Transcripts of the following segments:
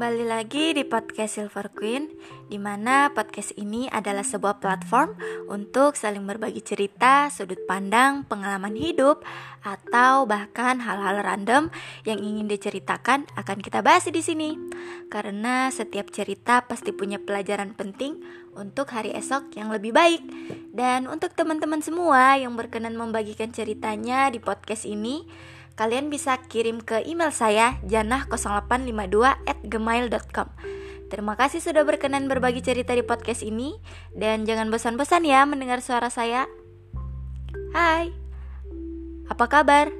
Kembali lagi di podcast Silver Queen, di mana podcast ini adalah sebuah platform untuk saling berbagi cerita, sudut pandang, pengalaman hidup, atau bahkan hal-hal random yang ingin diceritakan akan kita bahas di sini. Karena setiap cerita pasti punya pelajaran penting untuk hari esok yang lebih baik. Dan untuk teman-teman semua yang berkenan membagikan ceritanya di podcast ini, kalian bisa kirim ke email saya janah0852@gmail.com. Terima kasih sudah berkenan berbagi cerita di podcast ini dan jangan bosan-bosan ya mendengar suara saya. Hai. Apa kabar?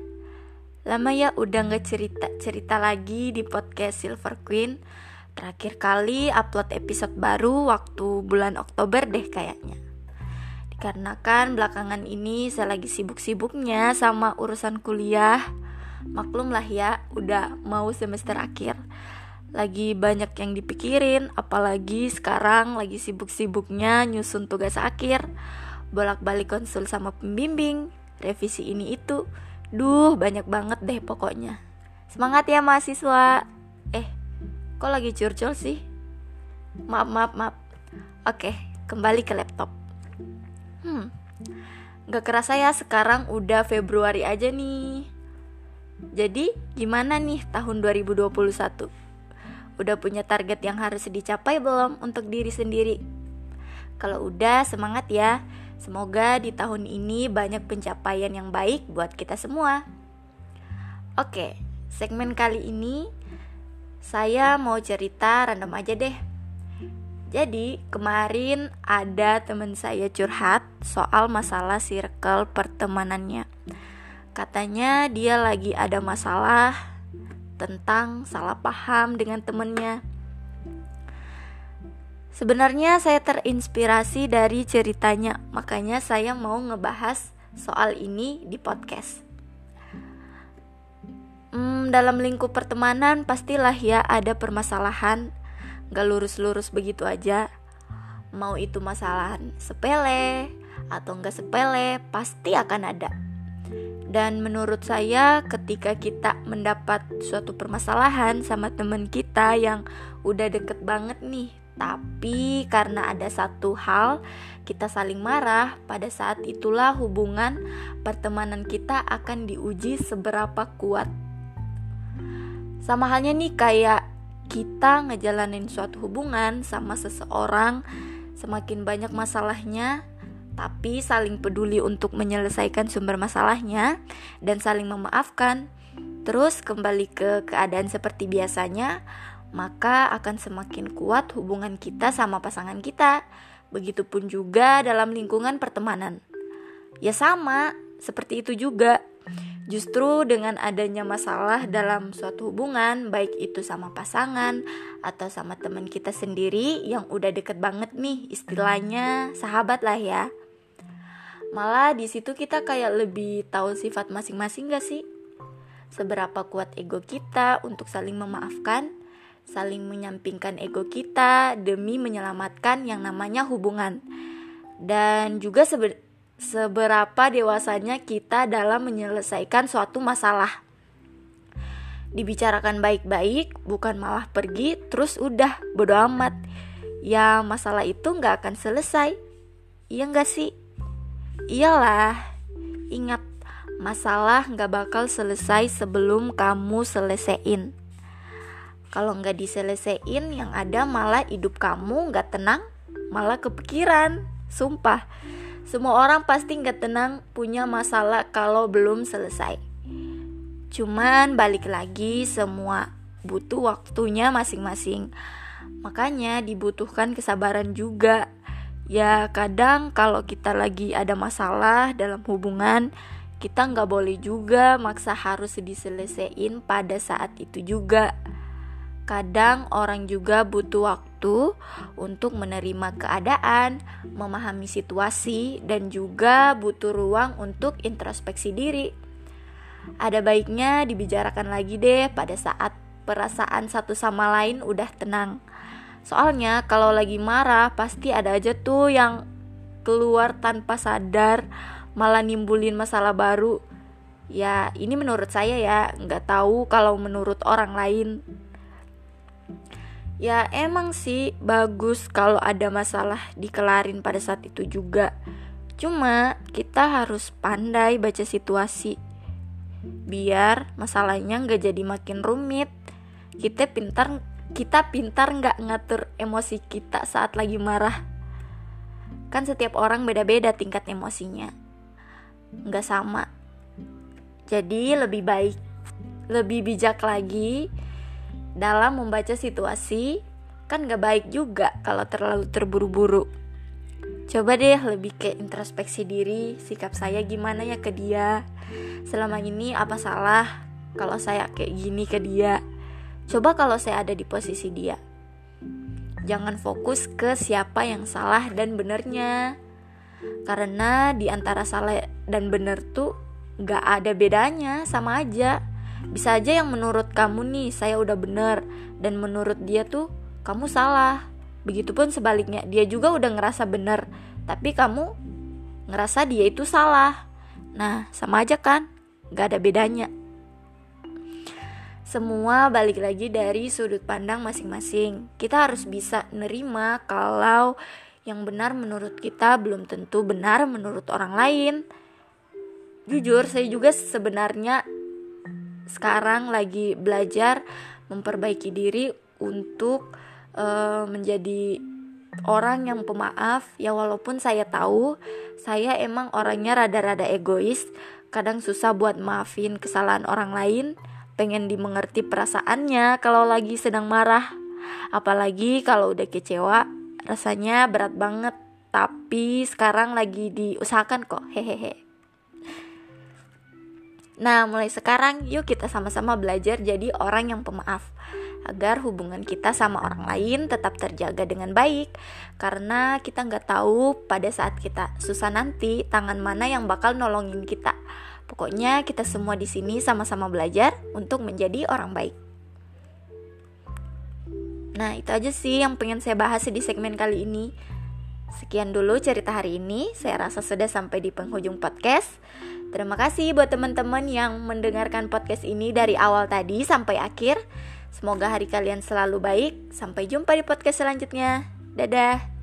Lama ya udah nggak cerita-cerita lagi di podcast Silver Queen. Terakhir kali upload episode baru waktu bulan Oktober deh kayaknya. Dikarenakan belakangan ini saya lagi sibuk-sibuknya sama urusan kuliah. Maklum lah ya udah mau semester akhir. Lagi banyak yang dipikirin apalagi sekarang lagi sibuk-sibuknya nyusun tugas akhir. Bolak-balik konsul sama pembimbing revisi ini itu. Duh banyak banget deh pokoknya. Semangat ya mahasiswa. Eh kok lagi curcol sih? Maaf maaf maaf. Oke kembali ke laptop hmm Gak kerasa ya sekarang udah Februari aja nih jadi gimana nih tahun 2021? Udah punya target yang harus dicapai belum untuk diri sendiri? Kalau udah semangat ya. Semoga di tahun ini banyak pencapaian yang baik buat kita semua. Oke, segmen kali ini saya mau cerita random aja deh. Jadi kemarin ada teman saya curhat soal masalah circle pertemanannya. Katanya dia lagi ada masalah tentang salah paham dengan temennya. Sebenarnya saya terinspirasi dari ceritanya, makanya saya mau ngebahas soal ini di podcast. Hmm, dalam lingkup pertemanan pastilah ya ada permasalahan, gak lurus-lurus begitu aja. Mau itu masalah sepele atau enggak sepele, pasti akan ada. Dan menurut saya ketika kita mendapat suatu permasalahan sama teman kita yang udah deket banget nih Tapi karena ada satu hal kita saling marah Pada saat itulah hubungan pertemanan kita akan diuji seberapa kuat Sama halnya nih kayak kita ngejalanin suatu hubungan sama seseorang Semakin banyak masalahnya tapi saling peduli untuk menyelesaikan sumber masalahnya dan saling memaafkan, terus kembali ke keadaan seperti biasanya, maka akan semakin kuat hubungan kita sama pasangan kita. Begitupun juga dalam lingkungan pertemanan. Ya sama, seperti itu juga. Justru dengan adanya masalah dalam suatu hubungan, baik itu sama pasangan atau sama teman kita sendiri yang udah deket banget nih, istilahnya sahabat lah ya Malah di situ kita kayak lebih tahu sifat masing-masing gak sih? Seberapa kuat ego kita untuk saling memaafkan, saling menyampingkan ego kita demi menyelamatkan yang namanya hubungan. Dan juga seberapa dewasanya kita dalam menyelesaikan suatu masalah. Dibicarakan baik-baik, bukan malah pergi terus udah bodo amat. Ya masalah itu nggak akan selesai. Iya nggak sih? Iyalah, ingat masalah nggak bakal selesai sebelum kamu selesaiin. Kalau nggak diselesaiin, yang ada malah hidup kamu nggak tenang, malah kepikiran. Sumpah, semua orang pasti nggak tenang punya masalah kalau belum selesai. Cuman balik lagi semua butuh waktunya masing-masing. Makanya dibutuhkan kesabaran juga ya kadang kalau kita lagi ada masalah dalam hubungan kita nggak boleh juga maksa harus diselesaikan pada saat itu juga kadang orang juga butuh waktu untuk menerima keadaan memahami situasi dan juga butuh ruang untuk introspeksi diri ada baiknya dibicarakan lagi deh pada saat perasaan satu sama lain udah tenang Soalnya kalau lagi marah pasti ada aja tuh yang keluar tanpa sadar malah nimbulin masalah baru. Ya ini menurut saya ya nggak tahu kalau menurut orang lain. Ya emang sih bagus kalau ada masalah dikelarin pada saat itu juga. Cuma kita harus pandai baca situasi. Biar masalahnya nggak jadi makin rumit. Kita pintar kita pintar nggak ngatur emosi kita saat lagi marah. Kan setiap orang beda-beda tingkat emosinya. Nggak sama. Jadi lebih baik Lebih bijak lagi dalam membaca situasi kan gak baik juga kalau terlalu terburu-buru. Coba deh lebih ke introspeksi diri, sikap saya gimana ya ke dia. Selama ini apa salah kalau saya kayak gini ke dia? Coba kalau saya ada di posisi dia. Jangan fokus ke siapa yang salah dan benernya. Karena di antara salah dan bener tuh gak ada bedanya, sama aja. Bisa aja yang menurut kamu nih saya udah bener dan menurut dia tuh kamu salah. Begitupun sebaliknya, dia juga udah ngerasa bener, tapi kamu ngerasa dia itu salah. Nah, sama aja kan? Gak ada bedanya. Semua balik lagi dari sudut pandang masing-masing. Kita harus bisa nerima kalau yang benar menurut kita belum tentu benar menurut orang lain. Jujur, saya juga sebenarnya sekarang lagi belajar memperbaiki diri untuk uh, menjadi orang yang pemaaf. Ya walaupun saya tahu saya emang orangnya rada-rada egois kadang susah buat maafin kesalahan orang lain pengen dimengerti perasaannya kalau lagi sedang marah. Apalagi kalau udah kecewa rasanya berat banget. Tapi sekarang lagi diusahakan kok. Hehehe Nah, mulai sekarang yuk kita sama-sama belajar jadi orang yang pemaaf agar hubungan kita sama orang lain tetap terjaga dengan baik karena kita nggak tahu pada saat kita susah nanti tangan mana yang bakal nolongin kita. Pokoknya kita semua di sini sama-sama belajar untuk menjadi orang baik. Nah, itu aja sih yang pengen saya bahas di segmen kali ini. Sekian dulu cerita hari ini. Saya rasa sudah sampai di penghujung podcast. Terima kasih buat teman-teman yang mendengarkan podcast ini dari awal tadi sampai akhir. Semoga hari kalian selalu baik. Sampai jumpa di podcast selanjutnya. Dadah.